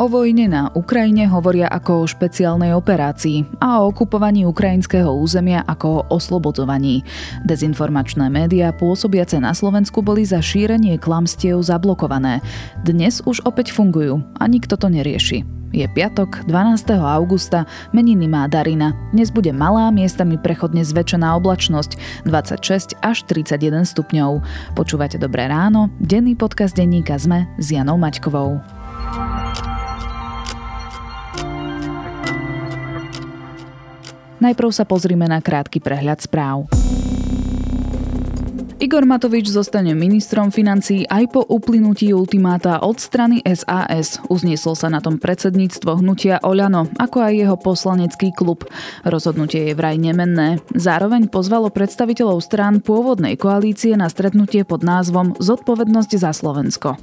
O vojne na Ukrajine hovoria ako o špeciálnej operácii a o okupovaní ukrajinského územia ako o oslobodzovaní. Dezinformačné médiá pôsobiace na Slovensku boli za šírenie klamstiev zablokované. Dnes už opäť fungujú a nikto to nerieši. Je piatok, 12. augusta, meniny má Darina. Dnes bude malá, miestami prechodne zväčšená oblačnosť, 26 až 31 stupňov. Počúvate Dobré ráno, denný podcast denníka ZME s Janou Maťkovou. Najprv sa pozrime na krátky prehľad správ. Igor Matovič zostane ministrom financí aj po uplynutí ultimáta od strany SAS. Uzniesol sa na tom predsedníctvo hnutia Oľano, ako aj jeho poslanecký klub. Rozhodnutie je vraj nemenné. Zároveň pozvalo predstaviteľov strán pôvodnej koalície na stretnutie pod názvom Zodpovednosť za Slovensko.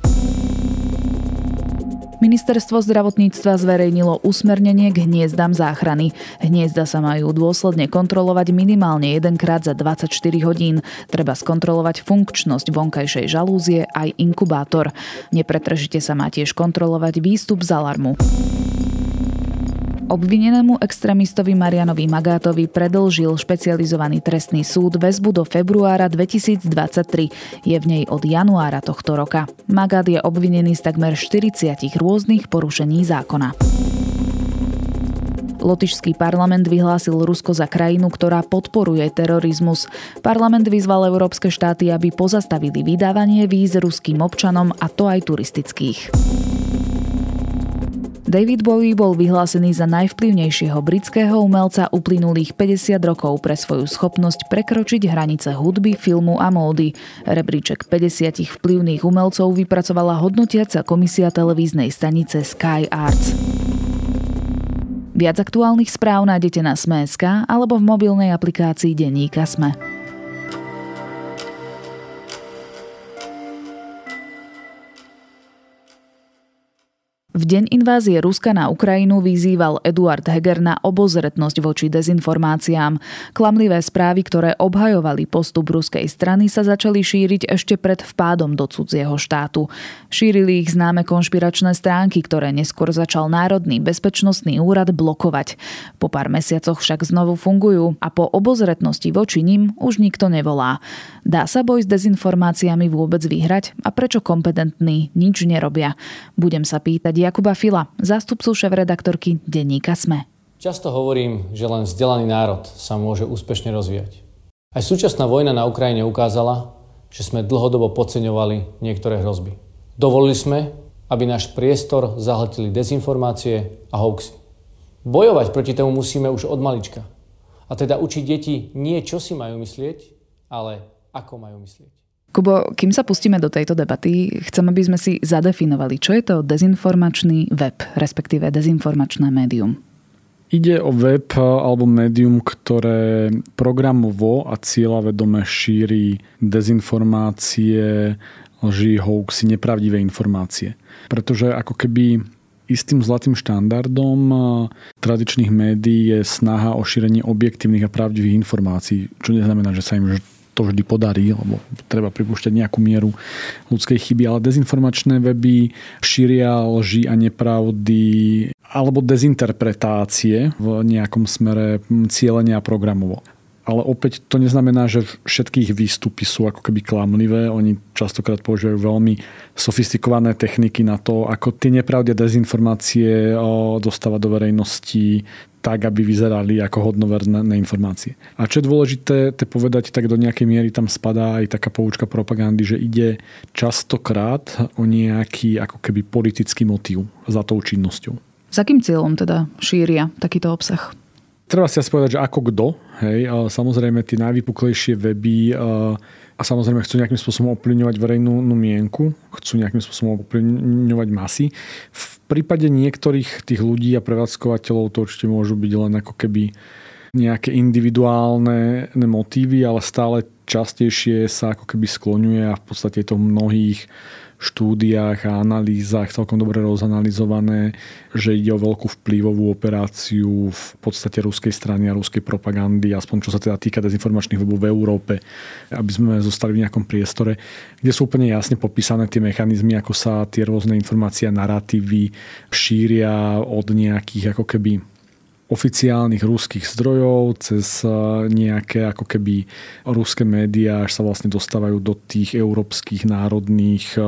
Ministerstvo zdravotníctva zverejnilo usmernenie k hniezdam záchrany. Hniezda sa majú dôsledne kontrolovať minimálne jedenkrát za 24 hodín. Treba skontrolovať funkčnosť vonkajšej žalúzie aj inkubátor. Nepretržite sa má tiež kontrolovať výstup z alarmu. Obvinenému extrémistovi Marianovi Magátovi predlžil špecializovaný trestný súd väzbu do februára 2023. Je v nej od januára tohto roka. Magát je obvinený z takmer 40 rôznych porušení zákona. Lotyšský parlament vyhlásil Rusko za krajinu, ktorá podporuje terorizmus. Parlament vyzval európske štáty, aby pozastavili vydávanie víz ruským občanom, a to aj turistických. David Bowie bol vyhlásený za najvplyvnejšieho britského umelca uplynulých 50 rokov pre svoju schopnosť prekročiť hranice hudby, filmu a módy. Rebríček 50 vplyvných umelcov vypracovala hodnotiaca komisia televíznej stanice Sky Arts. Viac aktuálnych správ nájdete na Sme.sk alebo v mobilnej aplikácii Denníka Sme. V deň invázie Ruska na Ukrajinu vyzýval Eduard Heger na obozretnosť voči dezinformáciám. Klamlivé správy, ktoré obhajovali postup ruskej strany, sa začali šíriť ešte pred vpádom do cudzieho štátu. Šírili ich známe konšpiračné stránky, ktoré neskôr začal Národný bezpečnostný úrad blokovať. Po pár mesiacoch však znovu fungujú a po obozretnosti voči nim už nikto nevolá. Dá sa boj s dezinformáciami vôbec vyhrať a prečo kompetentní nič nerobia? Budem sa pýtať Jakuba Fila, zástupcu šéf-redaktorky denníka SME. Často hovorím, že len vzdelaný národ sa môže úspešne rozvíjať. Aj súčasná vojna na Ukrajine ukázala, že sme dlhodobo podceňovali niektoré hrozby. Dovolili sme, aby náš priestor zahltili dezinformácie a hoaxy. Bojovať proti tomu musíme už od malička. A teda učiť deti nie, čo si majú myslieť, ale ako majú myslieť. Kubo, kým sa pustíme do tejto debaty, chcem, aby sme si zadefinovali, čo je to dezinformačný web, respektíve dezinformačné médium. Ide o web alebo médium, ktoré programovo a cieľavedome šíri dezinformácie, lži, hoaxy, nepravdivé informácie. Pretože ako keby istým zlatým štandardom tradičných médií je snaha o šírenie objektívnych a pravdivých informácií, čo neznamená, že sa im to vždy podarí, lebo treba pripúšťať nejakú mieru ľudskej chyby, ale dezinformačné weby šíria lži a nepravdy alebo dezinterpretácie v nejakom smere cieľenia programovo. Ale opäť to neznamená, že všetkých výstupy sú ako keby klamlivé. Oni častokrát používajú veľmi sofistikované techniky na to, ako tie nepravdy a dezinformácie dostávať do verejnosti tak, aby vyzerali ako hodnoverné informácie. A čo je dôležité te povedať, tak do nejakej miery tam spadá aj taká poučka propagandy, že ide častokrát o nejaký ako keby politický motív za tou činnosťou. S akým cieľom teda šíria takýto obsah? Treba si asi povedať, že ako kto. Hej, samozrejme tie najvypuklejšie weby a samozrejme chcú nejakým spôsobom ovplyvňovať verejnú no, mienku, chcú nejakým spôsobom ovplyvňovať masy. V prípade niektorých tých ľudí a prevádzkovateľov to určite môžu byť len ako keby nejaké individuálne motívy, ale stále častejšie sa ako keby skloňuje a v podstate je to mnohých štúdiách a analýzach celkom dobre rozanalizované, že ide o veľkú vplyvovú operáciu v podstate ruskej strany a ruskej propagandy, aspoň čo sa teda týka dezinformačných webov v Európe, aby sme zostali v nejakom priestore, kde sú úplne jasne popísané tie mechanizmy, ako sa tie rôzne informácie a narratívy šíria od nejakých ako keby oficiálnych ruských zdrojov, cez eh, nejaké ako keby ruské médiá, až sa vlastne dostávajú do tých európskych národných eh,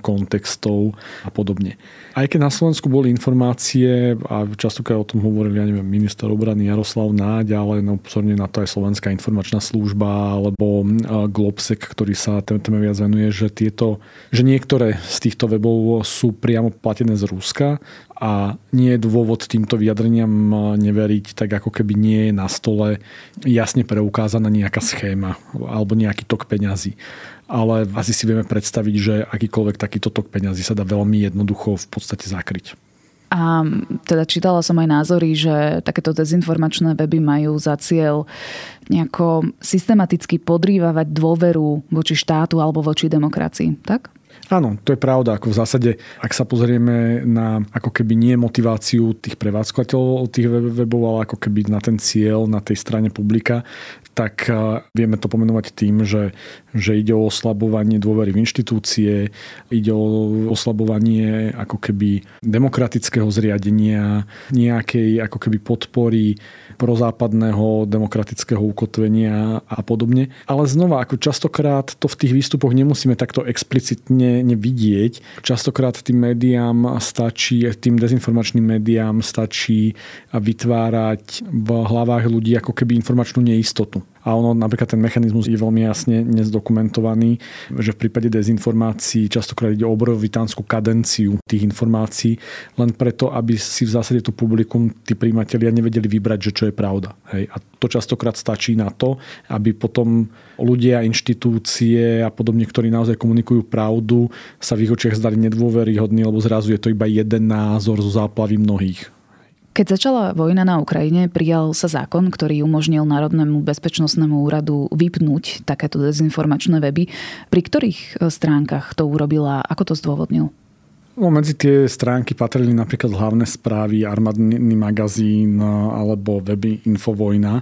kontextov a podobne. Aj keď na Slovensku boli informácie, a častokrát o tom hovorili, ja neviem, minister obrany Jaroslav Náď, ale no pozorne na to aj Slovenská informačná služba alebo eh, Globsek, ktorý sa téme viac venuje, že tieto, že niektoré z týchto webov sú priamo platené z Ruska a nie je dôvod týmto vyjadreniam neveriť, tak ako keby nie je na stole jasne preukázaná nejaká schéma alebo nejaký tok peňazí. Ale asi si vieme predstaviť, že akýkoľvek takýto tok peňazí sa dá veľmi jednoducho v podstate zakryť. A teda čítala som aj názory, že takéto dezinformačné weby majú za cieľ nejako systematicky podrývavať dôveru voči štátu alebo voči demokracii, tak? Áno, to je pravda. Ako v zásade, ak sa pozrieme na ako keby nie motiváciu tých prevádzkovateľov tých webov, ale ako keby na ten cieľ na tej strane publika, tak vieme to pomenovať tým, že, že ide o oslabovanie dôvery v inštitúcie, ide o oslabovanie ako keby demokratického zriadenia, nejakej ako keby podpory prozápadného demokratického ukotvenia a podobne. Ale znova, ako častokrát to v tých výstupoch nemusíme takto explicitne vidieť. Častokrát tým médiám stačí, tým dezinformačným médiám stačí vytvárať v hlavách ľudí ako keby informačnú neistotu a ono napríklad ten mechanizmus je veľmi jasne nezdokumentovaný, že v prípade dezinformácií častokrát ide o obrovitánsku kadenciu tých informácií, len preto, aby si v zásade to publikum, tí príjimatelia nevedeli vybrať, že čo je pravda. Hej. A to častokrát stačí na to, aby potom ľudia, inštitúcie a podobne, ktorí naozaj komunikujú pravdu, sa v ich očiach zdali nedôveryhodní, lebo zrazu je to iba jeden názor zo záplavy mnohých. Keď začala vojna na Ukrajine, prijal sa zákon, ktorý umožnil Národnému bezpečnostnému úradu vypnúť takéto dezinformačné weby. Pri ktorých stránkach to urobila? Ako to zdôvodnil? No, medzi tie stránky patrili napríklad hlavné správy, armádny magazín alebo weby Infovojna.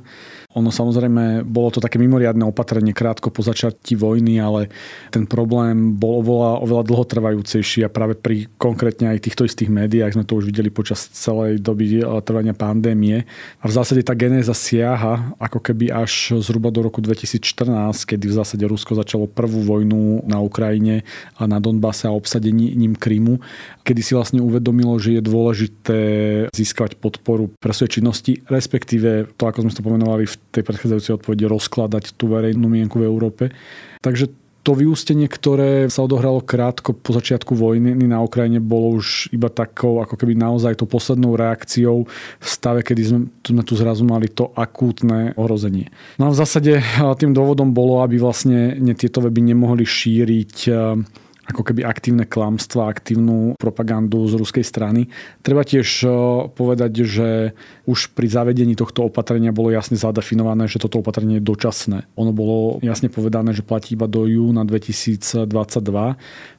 Ono samozrejme, bolo to také mimoriadne opatrenie krátko po začatí vojny, ale ten problém bol oveľa, oveľa dlhotrvajúcejší a práve pri konkrétne aj týchto istých médiách sme to už videli počas celej doby eh, trvania pandémie. A v zásade tá genéza siaha ako keby až zhruba do roku 2014, kedy v zásade Rusko začalo prvú vojnu na Ukrajine a na Donbase a obsadením Krymu, kedy si vlastne uvedomilo, že je dôležité získať podporu pre svoje činnosti, respektíve to, ako sme to pomenovali v tej predchádzajúcej odpovedi rozkladať tú verejnú mienku v Európe. Takže to vyústenie, ktoré sa odohralo krátko po začiatku vojny na Ukrajine, bolo už iba takou ako keby naozaj to poslednou reakciou v stave, kedy sme, sme tu zrazu mali to akútne ohrozenie. No a v zásade tým dôvodom bolo, aby vlastne tieto weby nemohli šíriť ako keby aktívne klamstva, aktívnu propagandu z ruskej strany. Treba tiež e, povedať, že už pri zavedení tohto opatrenia bolo jasne zadefinované, že toto opatrenie je dočasné. Ono bolo jasne povedané, že platí iba do júna 2022.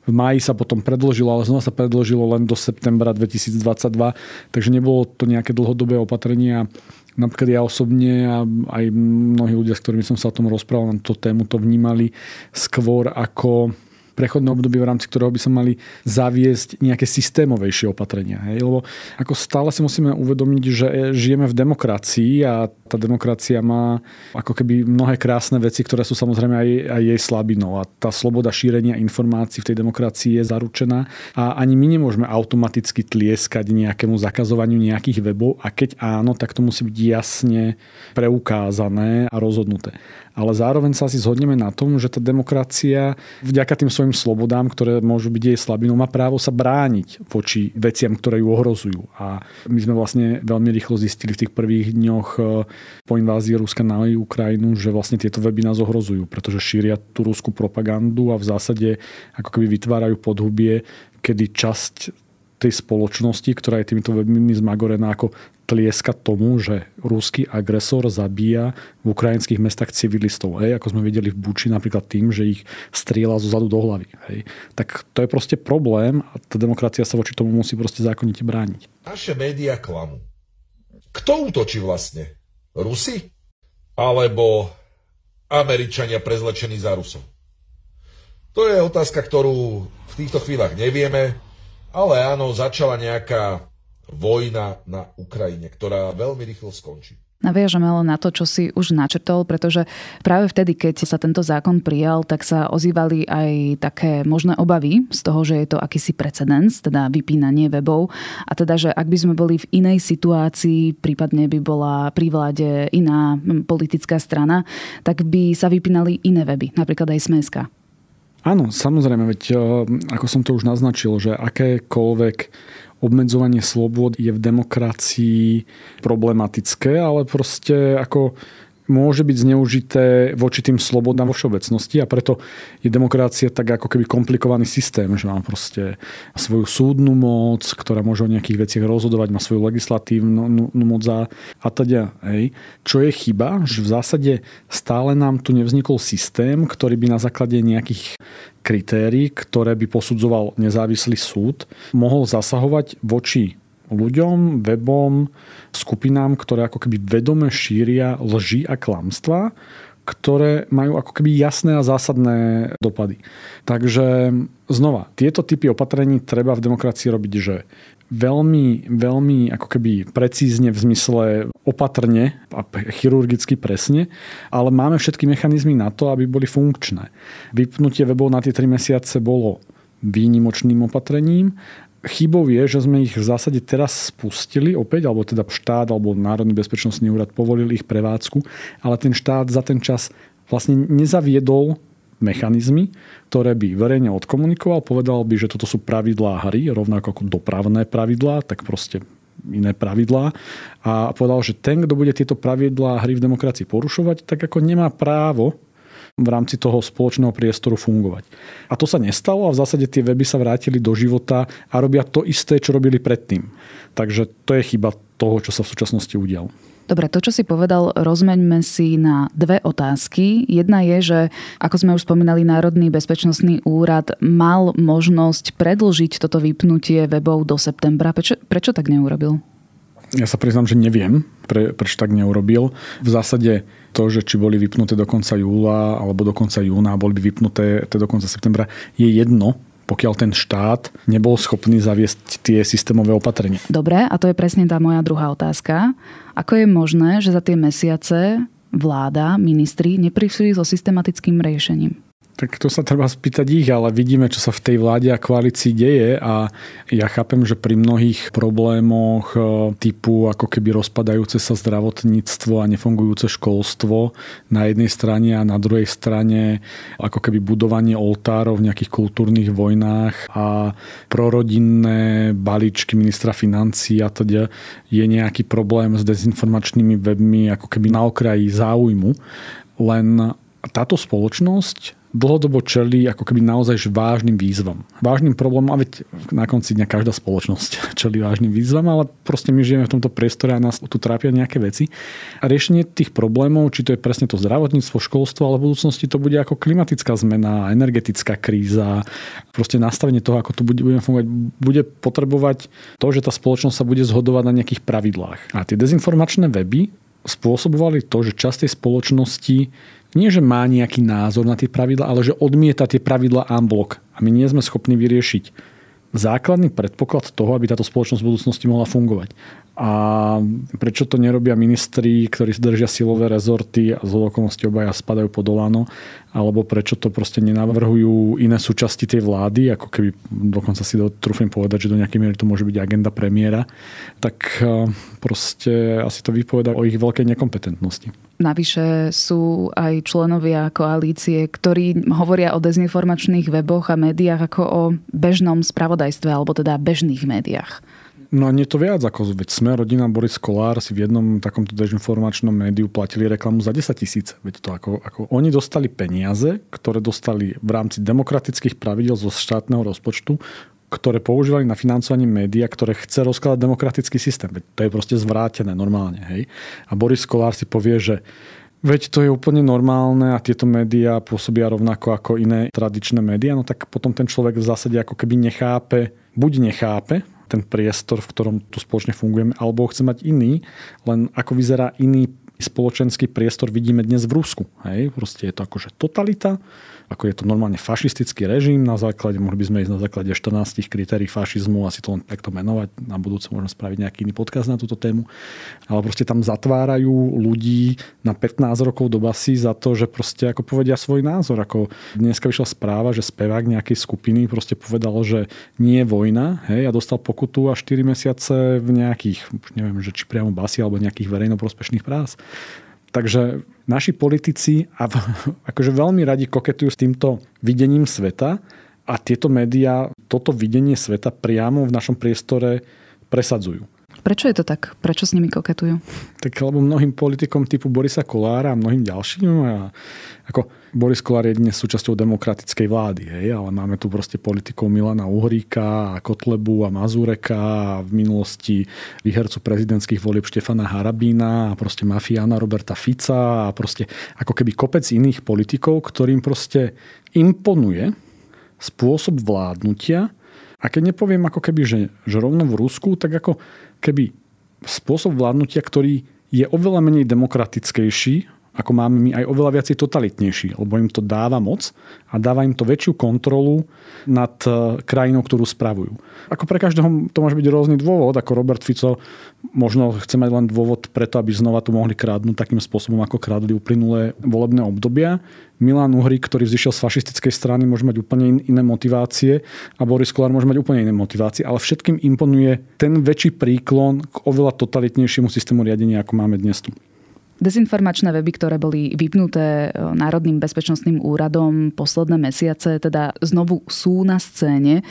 V máji sa potom predložilo, ale znova sa predložilo len do septembra 2022, takže nebolo to nejaké dlhodobé opatrenie napríklad ja osobne a aj mnohí ľudia, s ktorými som sa o tom rozprával na tú tému, to vnímali skôr ako prechodné obdobie, v rámci ktorého by sa mali zaviesť nejaké systémovejšie opatrenia. Hej? Lebo ako stále si musíme uvedomiť, že žijeme v demokracii a tá demokracia má ako keby mnohé krásne veci, ktoré sú samozrejme aj, aj jej slabinou. A tá sloboda šírenia informácií v tej demokracii je zaručená a ani my nemôžeme automaticky tlieskať nejakému zakazovaniu nejakých webov a keď áno, tak to musí byť jasne preukázané a rozhodnuté ale zároveň sa asi zhodneme na tom, že tá demokracia vďaka tým svojim slobodám, ktoré môžu byť jej slabinou, má právo sa brániť voči veciam, ktoré ju ohrozujú. A my sme vlastne veľmi rýchlo zistili v tých prvých dňoch po invázii Ruska na Ukrajinu, že vlastne tieto weby nás ohrozujú, pretože šíria tú ruskú propagandu a v zásade ako keby vytvárajú podhubie, kedy časť tej spoločnosti, ktorá je týmito webmi zmagorená ako tlieska tomu, že ruský agresor zabíja v ukrajinských mestách civilistov. Hej, ako sme videli v Buči napríklad tým, že ich strieľa zo zadu do hlavy. Hej. Tak to je proste problém a tá demokracia sa voči tomu musí proste zákonite brániť. Naše médiá klamú. Kto útočí vlastne? Rusi? Alebo Američania prezlečení za Rusov? To je otázka, ktorú v týchto chvíľach nevieme, ale áno, začala nejaká vojna na Ukrajine, ktorá veľmi rýchlo skončí. Naviažeme len na to, čo si už načrtol, pretože práve vtedy, keď sa tento zákon prijal, tak sa ozývali aj také možné obavy z toho, že je to akýsi precedens, teda vypínanie webov a teda, že ak by sme boli v inej situácii, prípadne by bola pri vláde iná politická strana, tak by sa vypínali iné weby, napríklad aj Smeska. Áno, samozrejme, veď ako som to už naznačil, že akékoľvek obmedzovanie slobod je v demokracii problematické, ale proste ako môže byť zneužité voči tým slobodám vo všeobecnosti a preto je demokracia tak ako keby komplikovaný systém, že má proste svoju súdnu moc, ktorá môže o nejakých veciach rozhodovať, má svoju legislatívnu moc a, teda. Hej. Čo je chyba, že v zásade stále nám tu nevznikol systém, ktorý by na základe nejakých kritérií, ktoré by posudzoval nezávislý súd, mohol zasahovať voči ľuďom, webom, skupinám, ktoré ako keby vedome šíria lži a klamstva, ktoré majú ako keby jasné a zásadné dopady. Takže znova, tieto typy opatrení treba v demokracii robiť, že veľmi, veľmi ako keby precízne v zmysle opatrne a chirurgicky presne, ale máme všetky mechanizmy na to, aby boli funkčné. Vypnutie webov na tie 3 mesiace bolo výnimočným opatrením. Chybou je, že sme ich v zásade teraz spustili opäť, alebo teda štát alebo Národný bezpečnostný úrad povolil ich prevádzku, ale ten štát za ten čas vlastne nezaviedol mechanizmy, ktoré by verejne odkomunikoval, povedal by, že toto sú pravidlá hry, rovnako ako dopravné pravidlá, tak proste iné pravidlá. A povedal, že ten, kto bude tieto pravidlá hry v demokracii porušovať, tak ako nemá právo v rámci toho spoločného priestoru fungovať. A to sa nestalo a v zásade tie weby sa vrátili do života a robia to isté, čo robili predtým. Takže to je chyba toho, čo sa v súčasnosti udialo. Dobre, to, čo si povedal, rozmeňme si na dve otázky. Jedna je, že ako sme už spomínali, Národný bezpečnostný úrad mal možnosť predlžiť toto vypnutie webov do septembra. Prečo, prečo tak neurobil? Ja sa priznám, že neviem, pre, prečo tak neurobil. V zásade to, že či boli vypnuté do konca júla alebo do konca júna boli by vypnuté do konca septembra, je jedno, pokiaľ ten štát nebol schopný zaviesť tie systémové opatrenia. Dobre, a to je presne tá moja druhá otázka. Ako je možné, že za tie mesiace vláda, ministri neprišli so systematickým riešením? Tak to sa treba spýtať ich, ale vidíme, čo sa v tej vláde a koalícii deje a ja chápem, že pri mnohých problémoch e, typu ako keby rozpadajúce sa zdravotníctvo a nefungujúce školstvo na jednej strane a na druhej strane ako keby budovanie oltárov v nejakých kultúrnych vojnách a prorodinné balíčky ministra financí a teda je nejaký problém s dezinformačnými webmi ako keby na okraji záujmu. Len táto spoločnosť dlhodobo čelí ako keby naozaj vážnym výzvam. Vážnym problémom, a veď na konci dňa každá spoločnosť čelí vážnym výzvam, ale proste my žijeme v tomto priestore a nás tu trápia nejaké veci. A riešenie tých problémov, či to je presne to zdravotníctvo, školstvo, ale v budúcnosti to bude ako klimatická zmena, energetická kríza, proste nastavenie toho, ako tu budeme fungovať, bude potrebovať to, že tá spoločnosť sa bude zhodovať na nejakých pravidlách. A tie dezinformačné weby spôsobovali to, že časť tej spoločnosti nie, že má nejaký názor na tie pravidla, ale že odmieta tie pravidla unblock. A my nie sme schopní vyriešiť základný predpoklad toho, aby táto spoločnosť v budúcnosti mohla fungovať. A prečo to nerobia ministri, ktorí držia silové rezorty a z okolností obaja spadajú pod Olano, alebo prečo to proste nenavrhujú iné súčasti tej vlády, ako keby dokonca si trúfim povedať, že do nejakej miery to môže byť agenda premiéra, tak e, proste asi to vypoveda o ich veľkej nekompetentnosti. Navyše sú aj členovia koalície, ktorí hovoria o dezinformačných weboch a médiách ako o bežnom spravodajstve, alebo teda bežných médiách. No nie to viac, ako veď sme rodina Boris Kolár si v jednom takomto dezinformačnom médiu platili reklamu za 10 tisíc. Veď to ako, ako oni dostali peniaze, ktoré dostali v rámci demokratických pravidel zo štátneho rozpočtu ktoré používali na financovanie médiá, ktoré chce rozkladať demokratický systém. To je proste zvrátené normálne. Hej? A Boris Kolár si povie, že Veď to je úplne normálne a tieto médiá pôsobia rovnako ako iné tradičné médiá, no tak potom ten človek v zásade ako keby nechápe, buď nechápe ten priestor, v ktorom tu spoločne fungujeme, alebo chce mať iný, len ako vyzerá iný spoločenský priestor vidíme dnes v Rusku. Hej? Proste je to akože totalita, ako je to normálne fašistický režim na základe, mohli by sme ísť na základe 14 kritérií fašizmu, asi to len takto menovať, na budúce môžeme spraviť nejaký iný podkaz na túto tému, ale proste tam zatvárajú ľudí na 15 rokov do basy za to, že proste ako povedia svoj názor. Ako dneska vyšla správa, že spevák nejakej skupiny proste povedal, že nie je vojna hej, a dostal pokutu a 4 mesiace v nejakých, neviem, že či priamo basy alebo nejakých verejnoprospešných prác. Takže naši politici a akože veľmi radi koketujú s týmto videním sveta a tieto médiá toto videnie sveta priamo v našom priestore presadzujú. Prečo je to tak? Prečo s nimi koketujú? Tak lebo mnohým politikom typu Borisa Kolára a mnohým ďalším a ako Boris Kolár je dnes súčasťou demokratickej vlády, hej, ale máme tu proste politikov Milana Uhríka a Kotlebu a Mazureka a v minulosti výhercu prezidentských volieb Štefana Harabína a proste mafiána Roberta Fica a proste ako keby kopec iných politikov, ktorým proste imponuje spôsob vládnutia. A keď nepoviem ako keby, že, že rovno v Rusku, tak ako keby spôsob vládnutia, ktorý je oveľa menej demokratickejší, ako máme my, aj oveľa viacej totalitnejší, lebo im to dáva moc a dáva im to väčšiu kontrolu nad e, krajinou, ktorú spravujú. Ako pre každého to môže byť rôzny dôvod, ako Robert Fico možno chce mať len dôvod preto, aby znova tu mohli krádnuť takým spôsobom, ako krádli uplynulé volebné obdobia. Milan Uhrik, ktorý vzýšiel z fašistickej strany, môže mať úplne iné motivácie a Boris Kolár môže mať úplne iné motivácie, ale všetkým imponuje ten väčší príklon k oveľa totalitnejšiemu systému riadenia, ako máme dnes tu. Dezinformačné weby, ktoré boli vypnuté e, Národným bezpečnostným úradom posledné mesiace, teda znovu sú na scéne.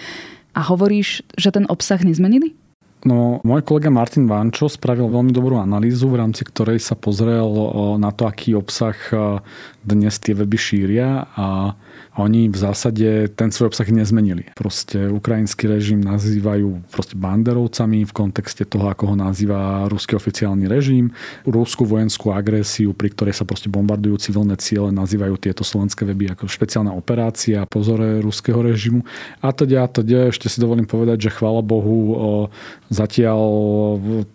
A hovoríš, že ten obsah nezmenili? No, môj kolega Martin Vančo spravil veľmi dobrú analýzu, v rámci ktorej sa pozrel na to, aký obsah dnes tie weby šíria a oni v zásade ten svoj obsah nezmenili. Proste ukrajinský režim nazývajú proste banderovcami v kontexte toho, ako ho nazýva ruský oficiálny režim. Ruskú vojenskú agresiu, pri ktorej sa proste bombardujú civilné ciele, nazývajú tieto slovenské weby ako špeciálna operácia, pozore ruského režimu. A teda, a teda, ešte si dovolím povedať, že chvála Bohu, zatiaľ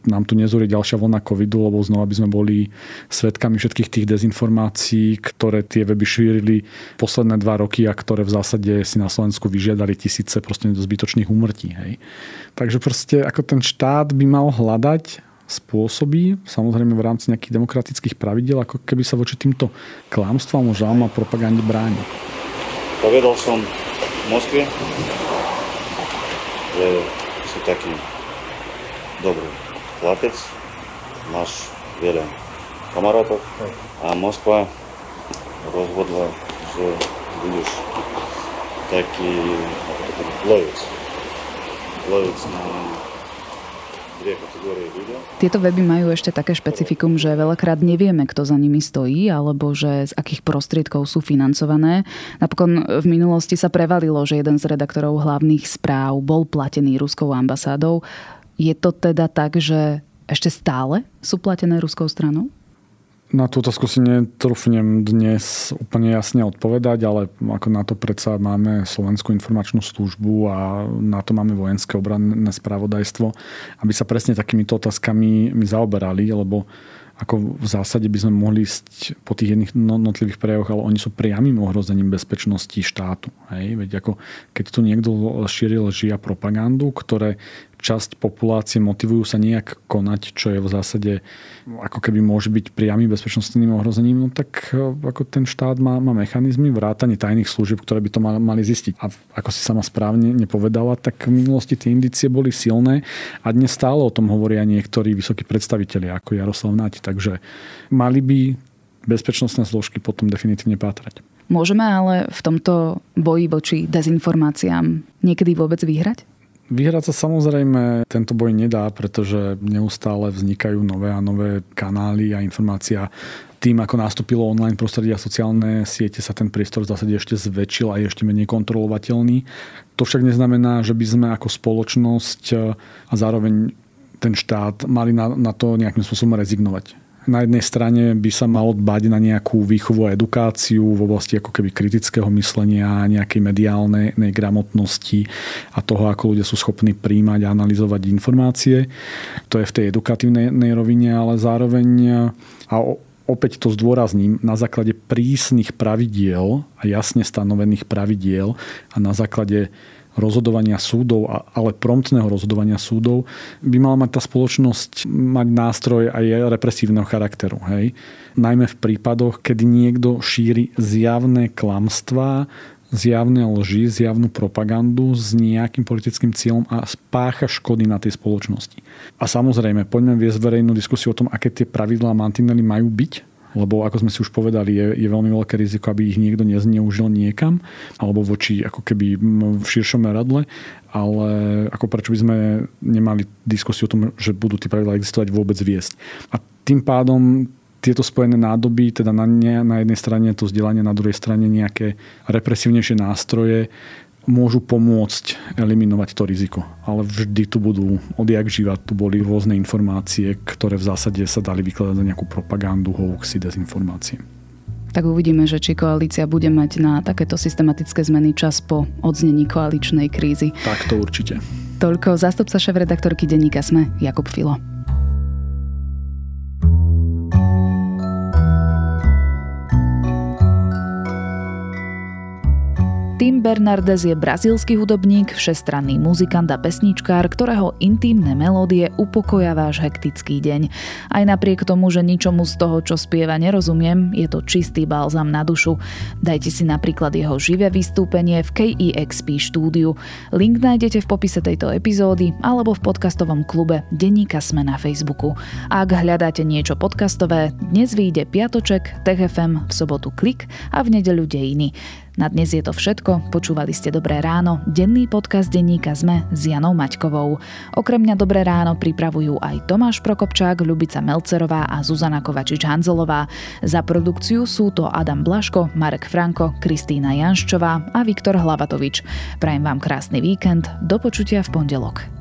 nám tu nezúri ďalšia vlna covidu, lebo znova by sme boli svetkami všetkých tých dezinformácií, ktoré tie weby šírili posledné dva roky a ktoré v zásade si na Slovensku vyžiadali tisíce proste zbytočných úmrtí. Hej. Takže proste ako ten štát by mal hľadať spôsoby, samozrejme v rámci nejakých demokratických pravidel, ako keby sa voči týmto klamstvám, žalom a propagande brániť. Povedal som v Moskve, že si taký dobrý chlapec, máš veľa kamarátov a Moskva rozhodla, že budeš taký lovec. Lovec na dve kategórie ľudia. Tieto weby majú ešte také špecifikum, že veľakrát nevieme, kto za nimi stojí, alebo že z akých prostriedkov sú financované. Napokon v minulosti sa prevalilo, že jeden z redaktorov hlavných správ bol platený ruskou ambasádou. Je to teda tak, že ešte stále sú platené ruskou stranou? Na túto si netrúfnem dnes úplne jasne odpovedať, ale ako na to predsa máme Slovenskú informačnú službu a na to máme vojenské obranné spravodajstvo, aby sa presne takýmito otázkami my zaoberali, lebo ako v zásade by sme mohli ísť po tých jednotlivých prejavoch, ale oni sú priamým ohrozením bezpečnosti štátu. Hej? Veď ako keď tu niekto šíril žia propagandu, ktoré časť populácie motivujú sa nejak konať, čo je v zásade ako keby môže byť priamým bezpečnostným ohrozením, no tak e, ako ten štát má, má mechanizmy vrátanie tajných služieb, ktoré by to mali zistiť. A ako si sama správne nepovedala, tak v minulosti tie indície boli silné a dnes stále o tom hovoria niektorí vysokí predstavitelia, ako Jaroslav Nať. Takže mali by bezpečnostné zložky potom definitívne pátrať. Môžeme ale v tomto boji voči dezinformáciám niekedy vôbec vyhrať? Vyhrať sa samozrejme tento boj nedá, pretože neustále vznikajú nové a nové kanály a informácia tým, ako nastúpilo online prostredie a sociálne siete, sa ten priestor v zásade ešte zväčšil a je ešte menej kontrolovateľný. To však neznamená, že by sme ako spoločnosť a zároveň ten štát mali na, na to nejakým spôsobom rezignovať na jednej strane by sa malo dbať na nejakú výchovu a edukáciu v oblasti ako keby kritického myslenia, nejakej mediálnej gramotnosti a toho, ako ľudia sú schopní príjmať a analyzovať informácie. To je v tej edukatívnej rovine, ale zároveň a opäť to zdôrazním, na základe prísnych pravidiel a jasne stanovených pravidiel a na základe rozhodovania súdov, ale promptného rozhodovania súdov, by mala mať tá spoločnosť mať nástroj aj represívneho charakteru. Hej? Najmä v prípadoch, kedy niekto šíri zjavné klamstvá, zjavné lži, zjavnú propagandu s nejakým politickým cieľom a spácha škody na tej spoločnosti. A samozrejme, poďme viesť verejnú diskusiu o tom, aké tie pravidlá mantinely majú byť lebo ako sme si už povedali, je, je veľmi veľké riziko, aby ich niekto nezneužil niekam, alebo voči ako keby v širšom meradle, ale ako prečo by sme nemali diskusiu o tom, že budú tie pravidlá existovať vôbec viesť. A tým pádom tieto spojené nádoby, teda na, ne, na jednej strane to vzdelanie, na druhej strane nejaké represívnejšie nástroje, môžu pomôcť eliminovať to riziko. Ale vždy tu budú, odjak živa, tu boli rôzne informácie, ktoré v zásade sa dali vykladať za nejakú propagandu, hoaxy, dezinformácie. Tak uvidíme, že či koalícia bude mať na takéto systematické zmeny čas po odznení koaličnej krízy. Tak to určite. Toľko zástupca šéf-redaktorky denníka Sme, Jakub Filo. Tim Bernardes je brazílsky hudobník, všestranný muzikant a pesničkár, ktorého intimné melódie upokoja váš hektický deň. Aj napriek tomu, že ničomu z toho, čo spieva, nerozumiem, je to čistý balzam na dušu. Dajte si napríklad jeho živé vystúpenie v KEXP štúdiu. Link nájdete v popise tejto epizódy alebo v podcastovom klube Denníka Sme na Facebooku. Ak hľadáte niečo podcastové, dnes vyjde Piatoček, TechFM, v sobotu Klik a v nedeľu Dejiny. Na dnes je to všetko. Počúvali ste Dobré ráno, denný podcast denníka ZME s Janou Maťkovou. Okrem mňa Dobré ráno pripravujú aj Tomáš Prokopčák, Ľubica Melcerová a Zuzana Kovačič-Hanzelová. Za produkciu sú to Adam Blaško, Marek Franko, Kristýna Janščová a Viktor Hlavatovič. Prajem vám krásny víkend, do počutia v pondelok.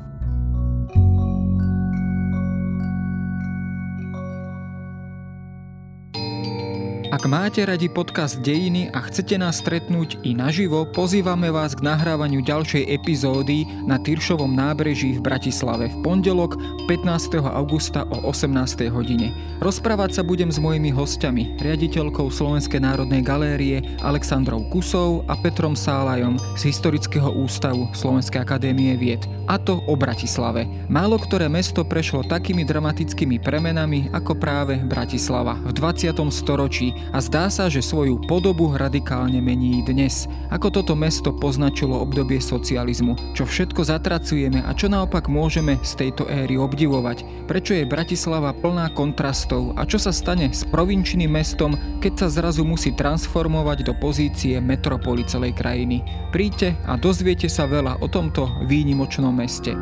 Ak máte radi podcast Dejiny a chcete nás stretnúť i naživo, pozývame vás k nahrávaniu ďalšej epizódy na Tyršovom nábreží v Bratislave v pondelok 15. augusta o 18. hodine. Rozprávať sa budem s mojimi hostiami, riaditeľkou Slovenskej národnej galérie Alexandrou Kusou a Petrom Sálajom z Historického ústavu Slovenskej akadémie vied. A to o Bratislave. Málo ktoré mesto prešlo takými dramatickými premenami ako práve Bratislava v 20. storočí a zdá sa, že svoju podobu radikálne mení dnes. Ako toto mesto poznačilo obdobie socializmu, čo všetko zatracujeme a čo naopak môžeme z tejto éry obdivovať, prečo je Bratislava plná kontrastov a čo sa stane s provinčným mestom, keď sa zrazu musí transformovať do pozície metropoly celej krajiny. Príďte a dozviete sa veľa o tomto výnimočnom meste.